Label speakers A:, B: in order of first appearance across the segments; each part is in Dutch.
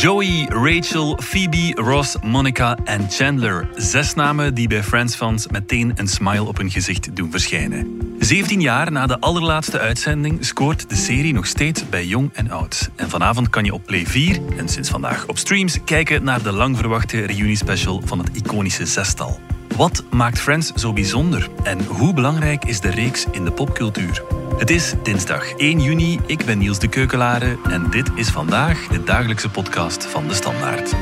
A: Joey, Rachel, Phoebe, Ross, Monica en Chandler. Zes namen die bij Friends-fans meteen een smile op hun gezicht doen verschijnen. 17 jaar na de allerlaatste uitzending scoort de serie nog steeds bij jong en oud. En vanavond kan je op Play 4 en sinds vandaag op streams kijken naar de lang verwachte reuniespecial van het iconische zestal. Wat maakt Friends zo bijzonder en hoe belangrijk is de reeks in de popcultuur? Het is dinsdag 1 juni, ik ben Niels de Keukelare en dit is vandaag de dagelijkse podcast van De Standaard.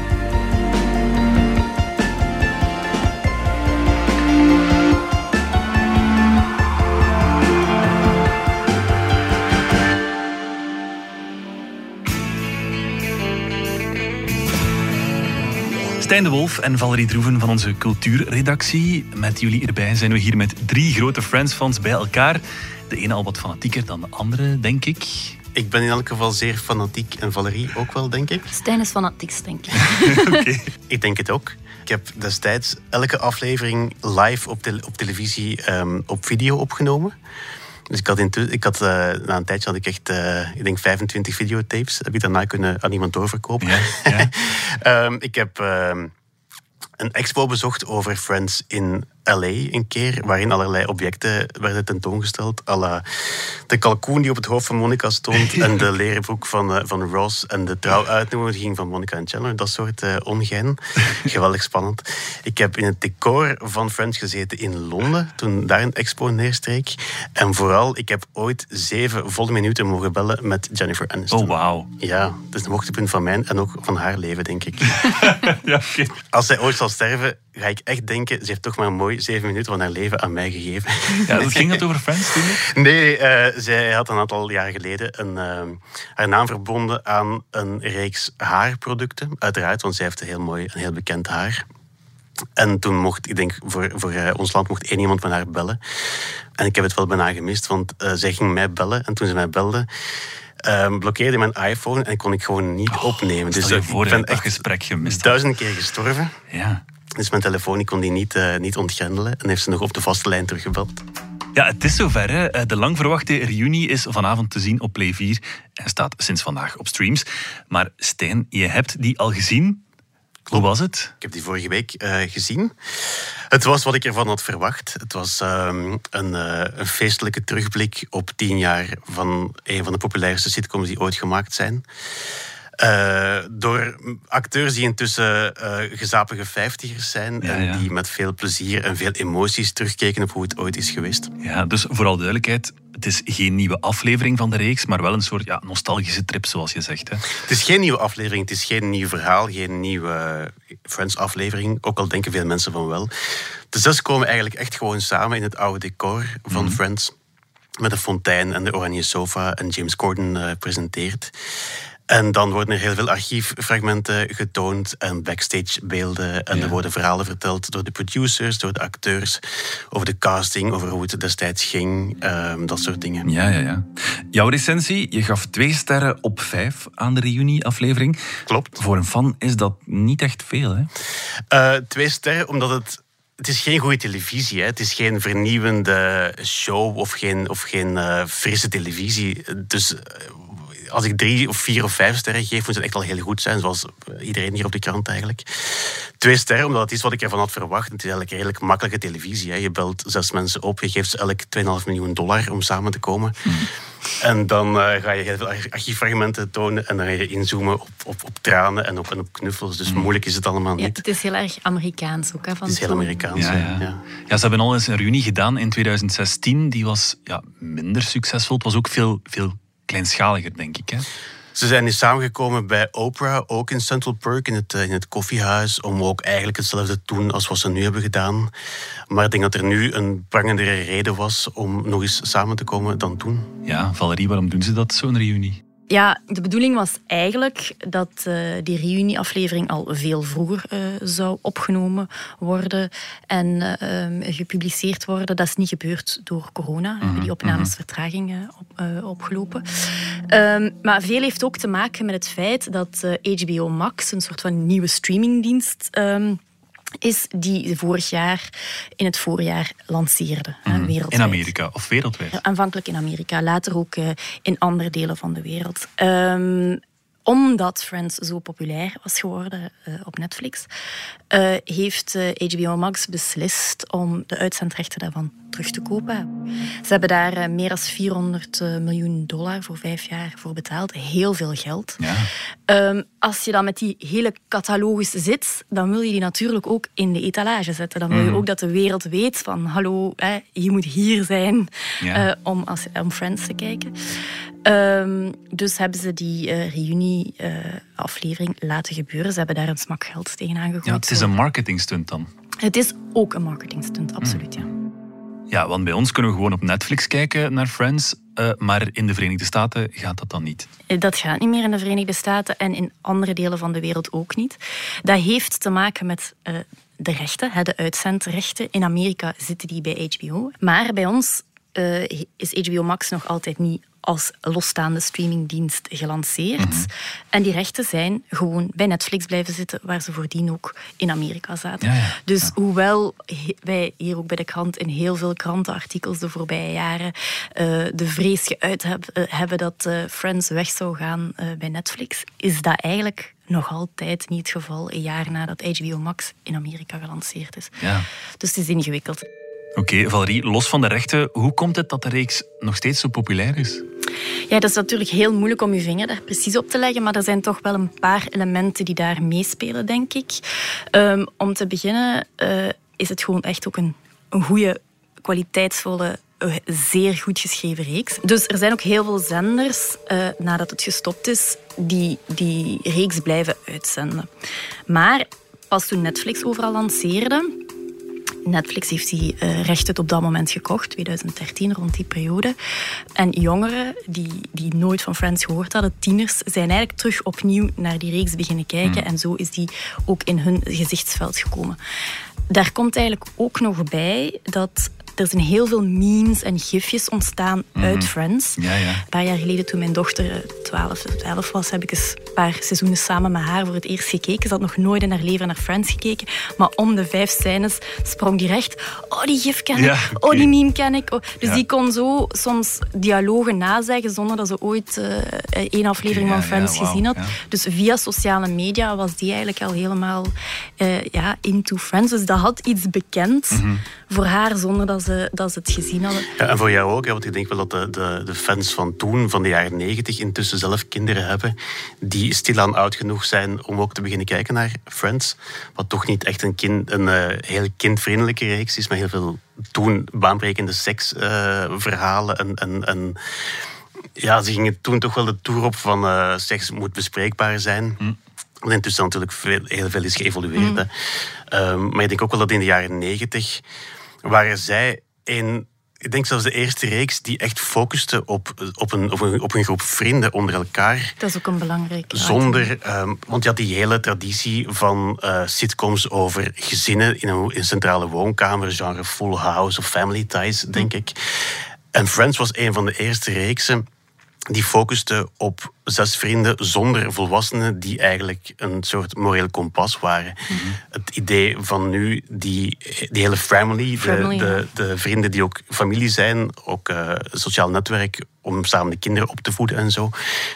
A: Stijn de Wolf en Valerie Droeven van onze cultuurredactie. Met jullie erbij zijn we hier met drie grote Friends-fans bij elkaar. De ene al wat fanatieker dan de andere, denk ik.
B: Ik ben in elk geval zeer fanatiek en Valerie ook wel, denk ik.
C: Stijn is fanatiek, denk ik.
A: Oké.
B: Ik denk het ook. Ik heb destijds elke aflevering live op, tele- op televisie ehm, op video opgenomen. Dus ik had, ik had eh, na een tijdje had ik echt, eh, ik denk 25 videotapes. Heb ik daarna kunnen aan iemand doorverkopen.
A: Ja, ja.
B: Ehm, ik heb ehm, een expo bezocht over Friends in LA een keer, waarin allerlei objecten werden tentoongesteld. à la de kalkoen die op het hoofd van Monica stond en de leren broek van, eh, van Ross en de trouwuitnodiging van Monica en Chandler. Dat soort eh ongein. Geweldig spannend. Ik heb in het decor van Friends gezeten in Londen, toen daar een expo neerstreek. En vooral, ik heb ooit zeven volle minuten mogen bellen met Jennifer Aniston.
A: Oh, wauw.
B: Ja, dat is een hoogtepunt van mijn en ook van haar leven, denk ik.
A: Ja.
B: Als zij ooit zal sterven, ga ik echt denken... ze heeft toch maar mooi zeven minuten van haar leven aan mij gegeven.
A: Ja, dat ging het over Friends toen?
B: Nee, eh, zij had een aantal jaar geleden een, eh, haar naam verbonden aan een reeks haarproducten. Uiteraard, want zij heeft een heel mooi en heel bekend haar. En toen mocht, ik denk, voor, voor eh, ons land mocht één iemand met haar bellen. En ik heb het wel bijna gemist, want zij ging mij bellen. En toen ze mij belde, blokkeerde mijn iPhone en kon ik gewoon niet opnemen.
A: Stel
B: Dus ik ben echt
A: gesprek gemist
B: duizend keer gestorven.
A: Ja.
B: Dus mijn telefoon ik kon die niet, eh, niet ontgrendelen. En heeft ze nog op de vaste lijn teruggebeld.
A: Ja, het is zover. Hè. Eh, De lang verwachte reunie is vanavond te zien op Play 4 en staat sinds vandaag op streams. Maar Stijn, je hebt die al gezien. Hoe was het?
B: Ik heb die vorige week eh, gezien. Het was wat ik ervan had verwacht. Het was ehm, een, een feestelijke terugblik op tien jaar van een van de populairste sitcoms die ooit gemaakt zijn. Eh, door acteurs die intussen eh gezapige vijftigers zijn
A: Ja,
B: en
A: ja.
B: die met veel plezier en veel emoties terugkeken op hoe het ooit is geweest.
A: Ja, dus vooral duidelijkheid. Het is geen nieuwe aflevering van de reeks, maar wel een soort ja, nostalgische trip, zoals je zegt. Hè.
B: Het is geen nieuwe aflevering, het is geen nieuw verhaal, geen nieuwe Friends-aflevering. Ook al denken veel mensen van wel. De zes komen eigenlijk echt gewoon samen in het oude decor van Friends. Met een fontein en de oranje sofa en James Corden eh, presenteert. En dan worden er heel veel archieffragmenten getoond en backstage-beelden. En
A: Ja.
B: er worden verhalen verteld door de producers, door de acteurs, over de casting, over hoe het destijds ging, ehm, dat soort dingen.
A: Ja, ja, ja. Jouw recensie, je gaf twee sterren op vijf aan de reunie-aflevering.
B: Klopt.
A: Voor een fan is dat niet echt veel, hè?
B: Eh, twee sterren, omdat het. Het is geen goede televisie. Hè. Het is geen vernieuwende show of geen, of geen eh, frisse televisie. Dus eh, als ik drie of vier of vijf sterren geef, moet het echt al heel goed zijn. Zoals iedereen hier op de krant eigenlijk. Twee sterren, omdat het is wat ik ervan had verwacht. Het is eigenlijk redelijk makkelijke televisie. Hè. Je belt zes mensen op, je geeft ze elk 2,5 miljoen dollar om samen te komen. En dan eh, ga je heel veel arch- archieffragmenten tonen en dan ga je inzoomen op, op, op tranen en op, en op knuffels. Dus moeilijk is het allemaal
C: Ja,
B: niet.
C: het is heel erg Amerikaans ook. Hè, van
B: Het is heel Amerikaans.
A: Ja,
B: hè.
A: ja.
B: Ja.
A: Ja, ze hebben al eens een reunie gedaan in 2016. Die was ja, minder succesvol. Het was ook veel, veel kleinschaliger, denk ik. Hè?
B: Ze zijn nu samengekomen bij Oprah, ook in Central Park, in het, eh, in het koffiehuis, om ook eigenlijk hetzelfde te doen als wat ze nu hebben gedaan. Maar ik denk dat er nu een prangendere reden was om nog eens samen te komen dan toen.
A: Ja, Valerie, waarom doen ze dat, zo'n reunie?
C: Ja, de bedoeling was eigenlijk dat eh, die reunieaflevering al veel vroeger eh, zou opgenomen worden en eh, ehm, gepubliceerd worden. Dat is niet gebeurd door corona. Hebben die opnames vertraging eh, op, eh, opgelopen. Ehm, maar veel heeft ook te maken met het feit dat HBO Max, een soort van nieuwe streamingdienst, ehm, is die vorig jaar in het voorjaar lanceerde.
A: In
C: wereldwijd.
A: Amerika of wereldwijd?
C: Aanvankelijk in Amerika, later ook eh, in andere delen van de wereld. Ehm, omdat Friends zo populair was geworden uh, op Netflix, uh, heeft uh, HBO Max beslist om de uitzendrechten daarvan terug te kopen. Ze hebben daar meer dan 400 miljoen dollar voor vijf jaar voor betaald. Heel veel geld. Ja. Um, als je dan met die hele catalogus zit, dan wil je die natuurlijk ook in de etalage zetten. Dan wil je mm. ook dat de wereld weet van hallo, hè, je moet hier zijn ja. om, als, om Friends te kijken. Um, dus hebben ze die uh, reunie-aflevering uh, laten gebeuren. Ze hebben daar een smak geld tegenaan gegooid.
A: Ja, het is een marketingstunt dan.
C: Het is ook een marketingstunt, absoluut, ja.
A: Ja, want bij ons kunnen we gewoon op Netflix kijken naar Friends, uh, maar in de Verenigde Staten gaat dat dan niet.
C: Dat gaat niet meer in de Verenigde Staten en in andere delen van de wereld ook niet. Dat heeft te maken met uh, de rechten, de uitzendrechten. In Amerika zitten die bij HBO. Maar bij ons uh, is HBO Max nog altijd niet als losstaande streamingdienst gelanceerd. Mhm. En die rechten zijn gewoon bij Netflix blijven zitten, waar ze voordien ook in Amerika zaten. Dus hoewel wij hier ook bij de krant in heel veel krantenartikels de voorbije jaren uh, de vrees geuit heb, uh, hebben dat uh, Friends weg zou gaan bij Netflix, is dat eigenlijk nog altijd niet het geval, een jaar nadat HBO Max in Amerika gelanceerd is. Ja. Dus het is ingewikkeld.
A: Oké, okay, Valerie, los van de rechten, hoe komt het dat de reeks nog steeds zo populair is?
C: Ja, dat is natuurlijk heel moeilijk om je vinger daar precies op te leggen, maar er zijn toch wel een paar elementen die daar meespelen, denk ik. Um, om te beginnen uh, is het gewoon echt ook een, een goede, kwaliteitsvolle eh, zeer goed geschreven reeks. Dus er zijn ook heel veel zenders, uh, nadat het gestopt is, die die reeks blijven uitzenden. Maar pas toen Netflix overal lanceerde, Netflix heeft die uh, rechten op dat moment gekocht, 2013, rond die periode. En jongeren die, die nooit van Friends gehoord hadden, tieners, zijn eigenlijk terug opnieuw naar die reeks beginnen kijken. Hmm. En zo is die ook in hun gezichtsveld gekomen. Daar komt eigenlijk ook nog bij dat er zijn heel veel memes en gifjes ontstaan uit mhm. Friends. Ja, ja. Een paar jaar geleden, toen mijn dochter 12 of 11 was, heb ik eens een paar seizoenen samen met haar voor het eerst gekeken. Ze had nog nooit in haar leven naar Friends gekeken. Maar om de vijf scènes sprong die recht. Oh, die gif ken ik. Oh, die meme ken ik. Oh. Dus die kon zo soms dialogen nazeggen zonder dat ze ooit uh, één aflevering van Friends gezien had. Dus via sociale media was die eigenlijk al helemaal uh, ja, into Friends. Dus dat had iets bekend mhm. voor haar zonder dat ze, dat ze het gezien hadden.
B: Ja, en voor jou ook, want ik denk wel dat de, de, de fans van toen, van de jaren negentig, intussen zelf kinderen hebben die stilaan oud genoeg zijn om ook te beginnen kijken naar Friends. Wat toch niet echt een, kind, een uh, heel kindvriendelijke reeks is, maar heel veel toen baanbrekende seksverhalen uh, en, en, en ja, ze gingen toen toch wel de toer op van uh, seks moet bespreekbaar zijn. Mm. Intussen natuurlijk veel, heel veel is geëvolueerd. Mm. Um, maar ik denk ook wel dat in de jaren negentig waren zij in ik denk zelfs de eerste reeks die echt focuste op, op, een, op, een, op een groep vrienden onder elkaar.
C: Dat is ook een belangrijke.
B: Zonder, um, want je had die hele traditie van uh, sitcoms over gezinnen in een, in centrale woonkamer, genre Full House of Family Ties, denk ik. En Friends was een van de eerste reeksen die focuste op zes vrienden zonder volwassenen die eigenlijk een soort moreel kompas waren. Mhm. Het idee van nu, die, die hele family, de, de, de, vrienden die ook familie zijn, ook uh, sociaal netwerk om samen de kinderen op te voeden en zo,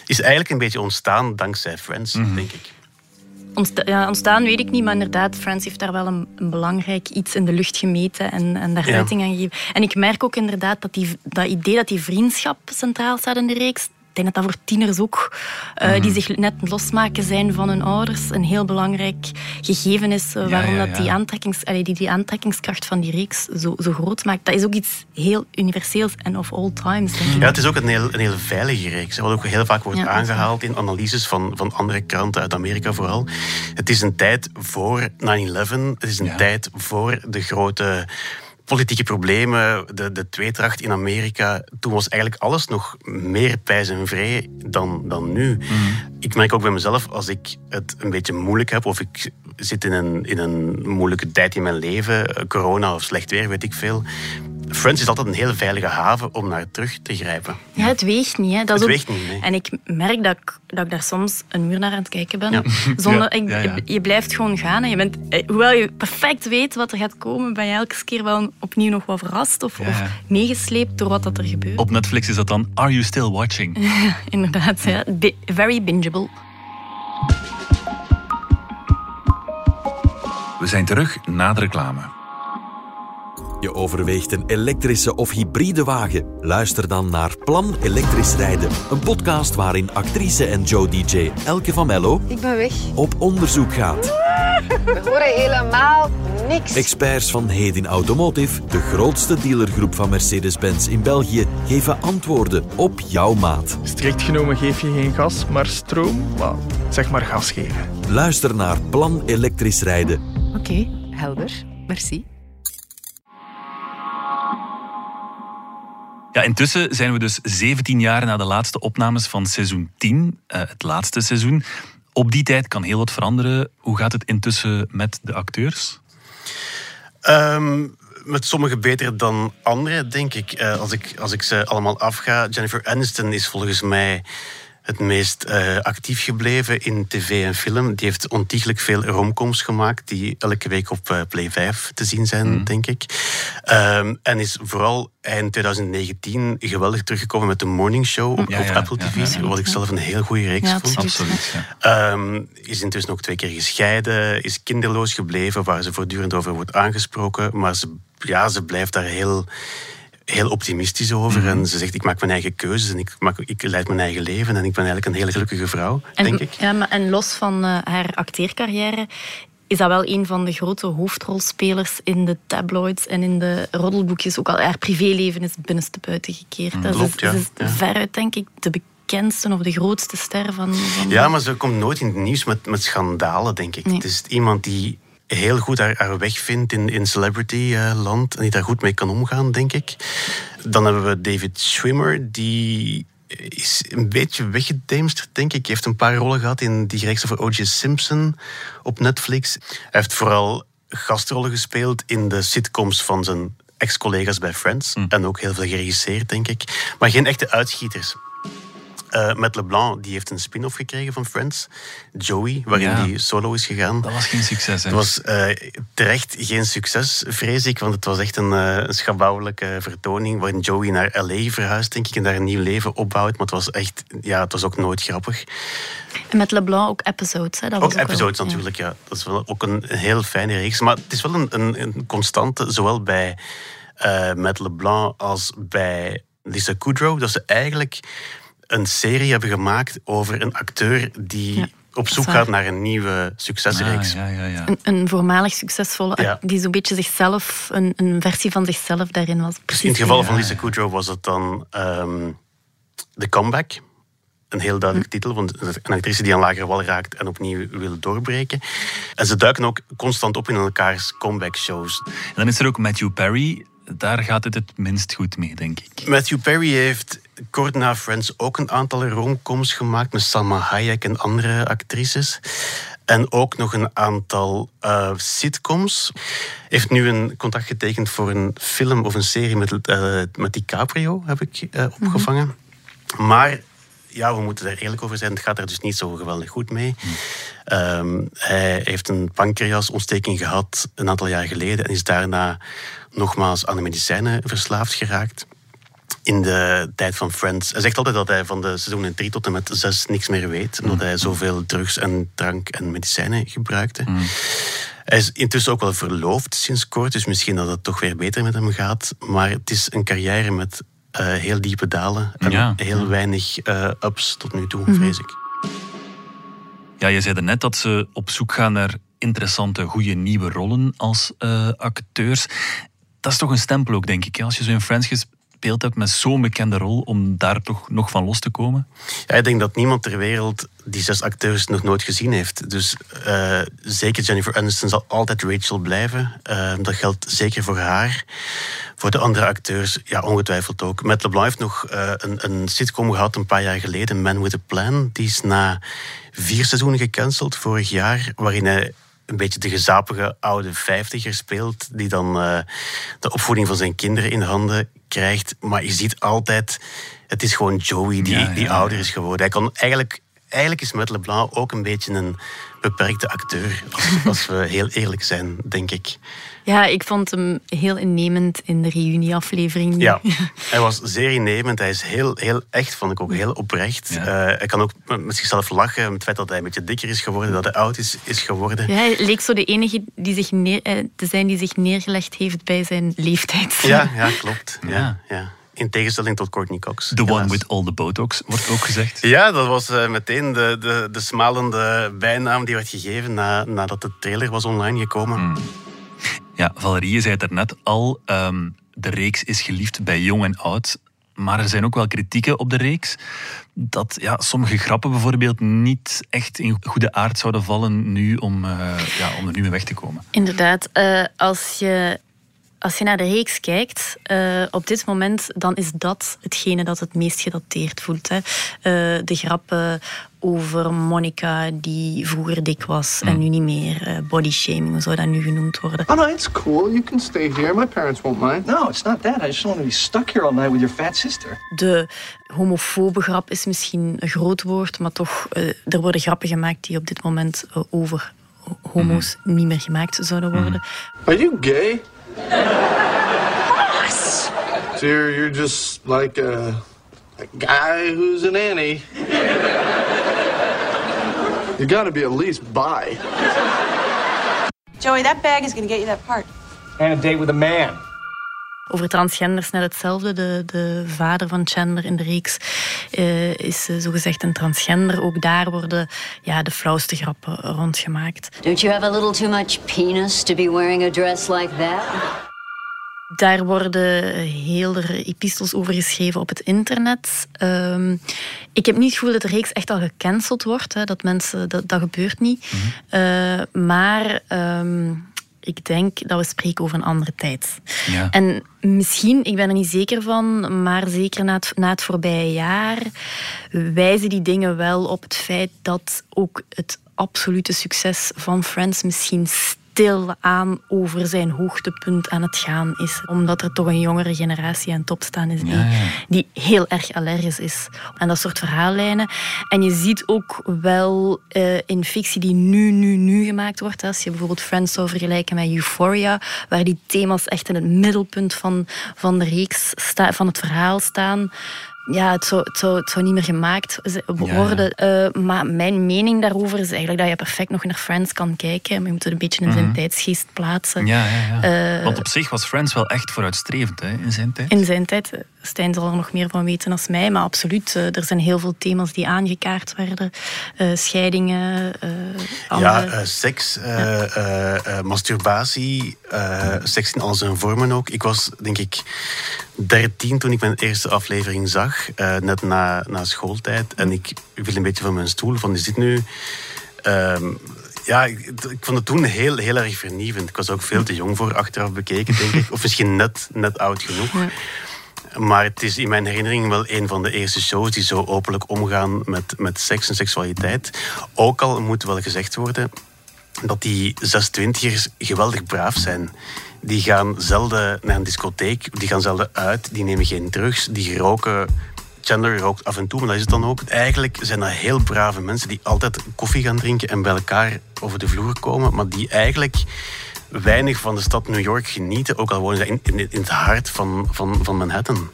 B: is eigenlijk een beetje ontstaan dankzij Friends, mhm. denk ik.
C: Ontstaan weet ik niet, maar inderdaad, Friends heeft daar wel een, een belangrijk iets in de lucht gemeten en, en daar uiting aan gegeven. En ik merk ook inderdaad dat die, dat idee dat die vriendschap centraal staat in de reeks, denk dat dat voor tieners ook, uh, die zich net losmaken zijn van hun ouders, een heel belangrijk gegeven is. Uh, waarom Dat die, aantrekkings, allee, die, die aantrekkingskracht van die reeks zo, zo groot maakt. Dat is ook iets heel universeels en of all times. Denk ik.
B: Ja, het is ook een heel, een heel veilige reeks. Wat ook heel vaak wordt aangehaald in analyses van, van andere kranten uit Amerika vooral. Het is een tijd voor 9-11. Het is een tijd voor de grote politieke problemen, de, de tweetracht in Amerika. Toen was eigenlijk alles nog meer pijs en vrij dan, dan nu. Mhm. Ik merk ook bij mezelf, als ik het een beetje moeilijk heb of ik zit in een, in een moeilijke tijd in mijn leven, corona of slecht weer, weet ik veel, Friends is altijd een hele veilige haven om naar terug te grijpen.
C: Ja, het weegt niet. Hè. Dat
B: het weegt niet.
C: En ik merk dat ik, dat ik daar soms een muur naar aan het kijken ben. Ja. Zonder, ja, Je blijft gewoon gaan. En je bent, eh, hoewel je perfect weet wat er gaat komen, ben je elke keer wel opnieuw nog wat verrast of, of meegesleept door wat er gebeurt.
A: Op Netflix is dat dan Are You Still Watching?
C: Inderdaad, hè. very bingeable.
A: We zijn terug na de reclame.
D: Je overweegt een elektrische of hybride wagen? Luister dan naar Plan Elektrisch Rijden. Een podcast waarin actrice en Joe DJ Elke van Mello
E: Ik ben weg.
D: op onderzoek gaat.
E: We horen helemaal niks.
D: Experts van Hedin Automotive, de grootste dealergroep van Mercedes-Benz in België, geven antwoorden op jouw maat.
F: Strikt genomen geef je geen gas, maar stroom, well, zeg maar gas geven.
D: Luister naar Plan Elektrisch Rijden.
E: Oké, helder. Merci.
A: Intussen zijn we dus 17 jaar na de laatste opnames van seizoen 10, eh, het laatste seizoen. Op die tijd kan heel wat veranderen. Hoe gaat het intussen met de acteurs?
B: Ehm, met sommigen beter dan anderen, denk ik. Eh, als ik. Als ik ze allemaal afga. Jennifer Aniston is volgens mij het meest eh, actief gebleven in tv en film. Die heeft ontiegelijk veel romcoms gemaakt, die elke week op eh, Play 5 te zien zijn,
A: Mhm.
B: denk ik. Ehm, en is vooral eind 2019 geweldig teruggekomen met de Morning Show op,
A: Ja,
B: op
A: ja,
B: Apple
A: ja,
B: TV,
A: ja.
B: wat ik zelf een heel goede reeks
C: Ja,
B: vond.
C: absoluut.
B: Ehm, is intussen ook twee keer gescheiden, is kinderloos gebleven, waar ze voortdurend over wordt aangesproken. Maar ze, ja, ze blijft daar heel, heel optimistisch over. En ze zegt, ik maak mijn eigen keuzes en ik, maak, ik leid mijn eigen leven. En ik ben eigenlijk een hele gelukkige vrouw,
C: En,
B: denk ik.
C: Ja, maar, en los van eh, haar acteercarrière is dat wel een van de grote hoofdrolspelers in de tabloids en in de roddelboekjes. Ook al haar privéleven is binnenste buiten gekeerd. Dat is,
B: Klopt, ja.
C: ze is
B: Ja.
C: veruit, denk ik, de bekendste of de grootste ster van... van
B: Ja, maar ze komt nooit in het nieuws met, met schandalen, denk ik.
C: Nee.
B: Het is iemand die heel goed haar, haar weg vindt in, in celebrity-land en die daar goed mee kan omgaan, denk ik. Dan hebben we David Schwimmer, die is een beetje weggedemsterd, denk ik. Hij heeft een paar rollen gehad in die reeks over O.J. Simpson op Netflix. Hij heeft vooral gastrollen gespeeld in de sitcoms van zijn ex-collega's bij Friends. En ook heel veel geregisseerd, denk ik. Maar geen echte uitschieters. Eh Matt LeBlanc die heeft een spin-off gekregen van Friends. Joey, waarin
A: Ja.
B: hij solo is gegaan.
A: Dat was geen succes. Hè?
B: Het was eh, terecht geen succes, vrees ik. Want het was echt een, eh, een schabouwelijke vertoning. Waarin Joey naar L.A. verhuist, denk ik. En daar een nieuw leven opbouwt. Maar het was echt... Ja, het was ook nooit grappig.
C: En met LeBlanc ook episodes. Hè. Dat was
B: Ook episodes natuurlijk, ja. Dat is wel ook een, een heel fijne reeks. Maar het is wel een, een, een constante, zowel bij eh Matt LeBlanc als bij Lisa Kudrow. Dat ze eigenlijk een serie hebben gemaakt over een acteur die
C: Ja,
B: op zoek gaat naar een nieuwe succesreeks.
A: Ah, ja, ja, ja.
C: Een, een voormalig succesvolle,
B: Ja.
C: die zo'n beetje zichzelf, een, een versie van zichzelf daarin was.
B: Dus
C: Precies.
B: in het geval van Lisa. Kudrow was het dan ehm The Comeback. Een heel duidelijk titel, want een actrice die aan lager wal raakt en opnieuw wil doorbreken. En ze duiken ook constant op in elkaars comeback-shows.
A: En dan is er ook Matthew Perry. Daar gaat het het minst goed mee, denk ik.
B: Matthew Perry heeft kort na Friends ook een aantal romcoms gemaakt met Salma Hayek en andere actrices. En ook nog een aantal eh, sitcoms. Heeft nu een contract getekend voor een film of een serie met, eh, met DiCaprio, heb ik eh, opgevangen. Maar ja, we moeten er eerlijk over zijn. Het gaat er dus niet zo geweldig goed mee. Ehm, hij heeft een pancreasontsteking gehad een aantal jaar geleden en is daarna nogmaals aan de medicijnen verslaafd geraakt. In de tijd van Friends. Hij zegt altijd dat hij van de seizoenen 3 tot en met 6 niks meer weet. Omdat hij zoveel drugs en drank en medicijnen gebruikte. Hij is intussen ook wel verloofd sinds kort. Dus misschien dat het toch weer beter met hem gaat. Maar het is een carrière met eh, heel diepe dalen. En
A: Ja.
B: heel weinig eh, ups tot nu toe, vrees ik.
A: Ja, je zei net dat ze op zoek gaan naar interessante, goede nieuwe rollen als eh, acteurs. Dat is toch een stempel ook, denk ik. hè? Als je zo in Friends gespeeld hebt met zo'n bekende rol, om daar toch nog van los te komen.
B: Ja, ik denk dat niemand ter wereld die zes acteurs nog nooit gezien heeft. Dus eh, zeker Jennifer Aniston zal altijd Rachel blijven. Eh, dat geldt zeker voor haar. Voor de andere acteurs, ja, ongetwijfeld ook. Matt LeBlanc heeft nog eh, een, een sitcom gehad een paar jaar geleden, Man with a Plan. Die is na vier seizoenen gecanceld vorig jaar, waarin hij een beetje de gezapige oude vijftiger speelt, die dan eh, de opvoeding van zijn kinderen in handen krijgt. Maar je ziet altijd, het is gewoon Joey die,
A: Ja, ja,
B: die ouder is geworden. Hij kan eigenlijk eigenlijk is Matt LeBlanc ook een beetje een beperkte acteur. Als, als we heel eerlijk zijn, denk ik.
C: Ja, ik vond hem heel innemend in de reunieaflevering.
B: Ja, hij was zeer innemend. Hij is heel, heel echt, vond ik ook heel oprecht.
A: Ja.
B: Eh, hij kan ook met zichzelf lachen. Met het feit dat hij een beetje dikker is geworden, dat hij oud is, is geworden.
C: Ja, hij leek zo de enige die zich neer, eh, te zijn die zich neergelegd heeft bij zijn leeftijd.
B: Ja, ja klopt. Ja.
A: Ja.
B: Ja, In tegenstelling tot Courtney Cox.
A: The one with all the botox, wordt ook gezegd.
B: Ja, dat was eh, meteen de, de, de smalende bijnaam die werd gegeven na, nadat de trailer was online gekomen.
A: Hmm. Ja, Valerie je zei het daarnet al. ehm, de reeks is geliefd bij jong en oud. Maar er zijn ook wel kritieken op de reeks. Dat ja, sommige grappen bijvoorbeeld niet echt in goede aard zouden vallen nu om, eh, ja, om er nu mee weg te komen.
C: Inderdaad, eh, als, je, als je naar de reeks kijkt, eh, op dit moment, dan is dat hetgene dat het meest gedateerd voelt. Hè. Eh, de grappen over Monica, die vroeger dik was en nu niet meer. Eh, body shaming, zou dat nu genoemd worden?
G: Oh no, it's cool. You can stay here. My parents won't mind.
H: No, it's not that. I just don't want to be stuck here all night with your fat sister.
C: De homofobe grap is misschien een groot woord, maar toch, eh, er worden grappen gemaakt die op dit moment over homo's niet meer gemaakt zouden worden.
G: Are you gay? So you're, you're just like a, a guy who's an Annie. you gotta be at least bi.
I: Joey, that bag is going to get you that part.
H: And a date with a man.
C: Over transgenders net hetzelfde. De, de vader van Chandler in de reeks eh, is uh, zogezegd een transgender. Ook daar worden ja, de flauwste grappen rondgemaakt.
J: Don't you have a little too much penis to be wearing a dress like that?
C: Daar worden heel er epistels over geschreven op het internet. Um, ik heb niet het gevoel dat de reeks echt al gecanceld wordt. Hè, dat mensen, dat, dat gebeurt niet. Mm -hmm. uh, maar um, ik denk dat we spreken over een andere tijd.
A: Ja.
C: En misschien, ik ben er niet zeker van, maar zeker na het, na het voorbije jaar wijzen die dingen wel op het feit dat ook het absolute succes van Friends misschien stilaan over zijn hoogtepunt aan het gaan is. Omdat er toch een jongere generatie aan top staan is die,
A: ja, ja.
C: die heel erg allergisch is aan dat soort verhaallijnen. En je ziet ook wel uh, in fictie die nu, nu, nu gemaakt wordt. Als je bijvoorbeeld Friends zou vergelijken met Euphoria, waar die thema's echt in het middelpunt van, van de reeks, sta, van het verhaal staan ja, het zou, het, zou, het zou niet meer gemaakt worden. Ja. Uh, maar mijn mening daarover is eigenlijk dat je perfect nog naar Friends kan kijken. Maar je moet het een beetje in zijn mm -hmm. tijdsgeest plaatsen.
A: Ja, ja, ja. Uh, Want op zich was Friends wel echt vooruitstrevend hè, in zijn tijd.
C: In zijn tijd. Stijn zal er nog meer van weten dan mij. Maar absoluut, uh, er zijn heel veel thema's die aangekaart werden. scheidingen.
B: ja, seks, ja. masturbatie, seks in al zijn vormen ook. Ik was, denk ik, 13 toen ik mijn eerste aflevering zag, uh, net na, na schooltijd. En ik viel een beetje van mijn stoel van, is dit nu... Um, ja, ik, ik, vond het toen heel, heel erg vernieuwend. Ik was ook veel te jong voor achteraf bekeken, denk ik. Of misschien net, net oud genoeg. Ja. Maar het is in mijn herinnering wel een van de eerste shows die zo openlijk omgaan met, met seks en seksualiteit. Ook al moet wel gezegd worden dat die 26ers geweldig braaf zijn. Die gaan zelden naar een discotheek, die gaan zelden uit, die nemen geen drugs, die roken. Chandler rookt af en toe, maar dat is het dan ook. Eigenlijk zijn dat heel brave mensen die altijd koffie gaan drinken en bij elkaar over de vloer komen, maar die eigenlijk weinig van de stad New York genieten, ook al wonen ze in, in, in het hart van, van, van Manhattan.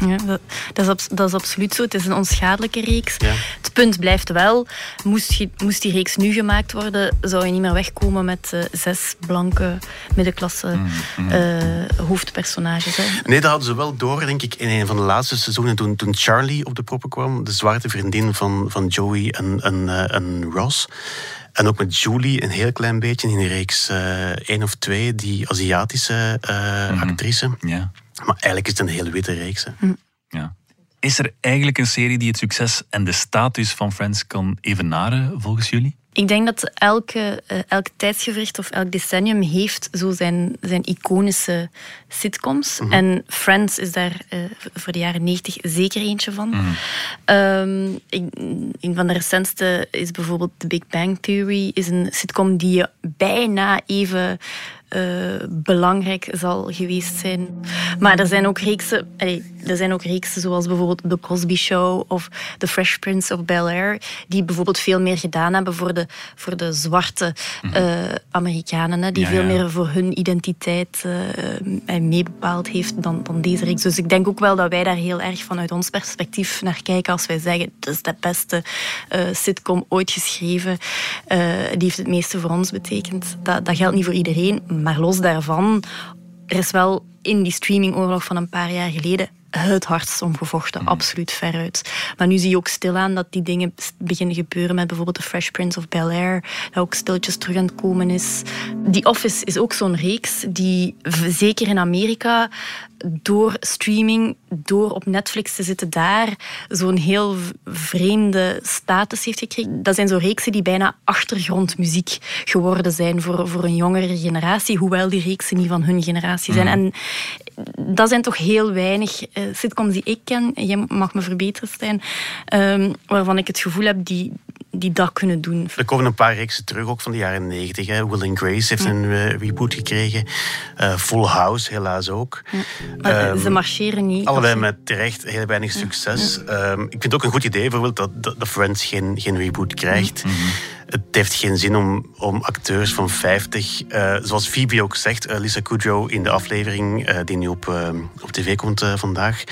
C: Ja, dat, dat, is, dat, is, absoluut zo. Het is een onschadelijke reeks. Ja. Het punt blijft wel, moest, je, moest, die reeks nu gemaakt worden, zou je niet meer wegkomen met uh, zes blanke middenklasse mm, mm. Uh, hoofdpersonages. Hè.
B: Nee, dat hadden ze wel door, denk ik, in een van de laatste seizoenen toen, toen Charlie op de proppen kwam, de zwarte vriendin van, van Joey en, en, uh, en Ross. En ook met Julie een heel klein beetje in de reeks één of twee, die Aziatische mm -hmm. actrice.
A: Ja.
B: Maar eigenlijk is het een heel witte reeks. Hè.
C: Mm.
A: Ja. Is er eigenlijk een serie die het succes en de status van Friends kan evenaren, volgens jullie?
C: Ik denk dat elke, uh, elk tijdsgevricht of elk decennium heeft zo zijn, zijn iconische sitcoms. Mm -hmm. En Friends is daar uh, voor de jaren 90 zeker eentje van. Mm -hmm. um, ik, een van de recentste is bijvoorbeeld The Big Bang Theory. Is een sitcom die je bijna even eh, belangrijk zal geweest zijn. Maar er zijn ook reeksen, er zijn ook reeksen zoals bijvoorbeeld The Cosby Show of The Fresh Prince of Bel-Air, die bijvoorbeeld veel meer gedaan hebben voor de, voor de zwarte mhm. eh, Amerikanen, hè, die veel meer voor hun identiteit uh, meebepaald heeft dan, dan deze reeks. Dus ik denk ook wel dat wij daar heel erg vanuit ons perspectief naar kijken als wij zeggen, het is de beste sitcom ooit geschreven, die heeft het meeste voor ons betekend. Dat, dat geldt niet voor iedereen, maar los daarvan, er is wel in die streamingoorlog van een paar jaar geleden het hardst omgevochten, mm. absoluut veruit. Maar nu zie je ook stilaan dat die dingen beginnen gebeuren met bijvoorbeeld The Fresh Prince of Bel-Air, dat ook stilletjes terug aan het komen is. The Office is ook zo'n reeks die zeker in Amerika door streaming, door op Netflix te zitten daar, zo'n heel vreemde status heeft gekregen. Dat zijn zo reeksen die bijna achtergrondmuziek geworden zijn voor, voor een jongere generatie, hoewel die reeksen niet van hun generatie zijn. Mm. En dat zijn toch heel weinig uh, sitcoms die ik ken, je mag me verbeteren, Stijn, um, waarvan ik het gevoel heb die, die dat kunnen doen.
B: Er komen een paar reeksen terug, ook van de jaren negentig. Will and Grace heeft een uh, reboot gekregen. Uh, Full House helaas ook.
C: Ja. Um, ze marcheren niet.
B: Allebei met terecht heel weinig succes. Um, ik vind het ook een goed idee bijvoorbeeld dat, dat, dat Friends geen, geen reboot krijgt. Mm -hmm het heeft geen zin om, om acteurs van 50, uh, eh, zoals Phoebe ook zegt, uh, Lisa Kudrow in de aflevering uh, die nu op, op tv komt vandaag.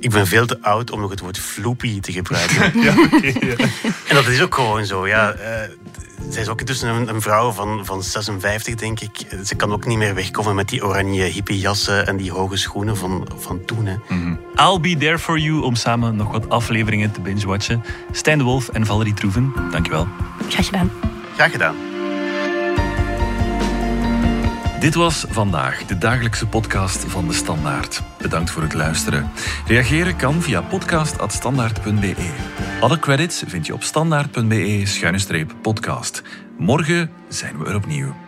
B: Ik ben veel te oud om nog het woord floopy te gebruiken. ja, okay, ja. En dat is ook gewoon zo. Ja, zij is ook dus een, een, vrouw van, van 56, denk ik. Ze kan ook niet meer wegkomen met die oranje hippiejassen en die hoge schoenen van, van toen. Hè.
A: Mm I'll be there for you om samen nog wat afleveringen te binge-watchen. Stijn de Wolf en Valerie Troeven, dankjewel.
C: Graag gedaan.
B: Graag gedaan.
A: Dit was vandaag de dagelijkse podcast van de Standaard. Bedankt voor het luisteren. Reageren kan via podcast.standaard.be. Alle credits vind je op standaard.be-podcast. Morgen zijn we er opnieuw.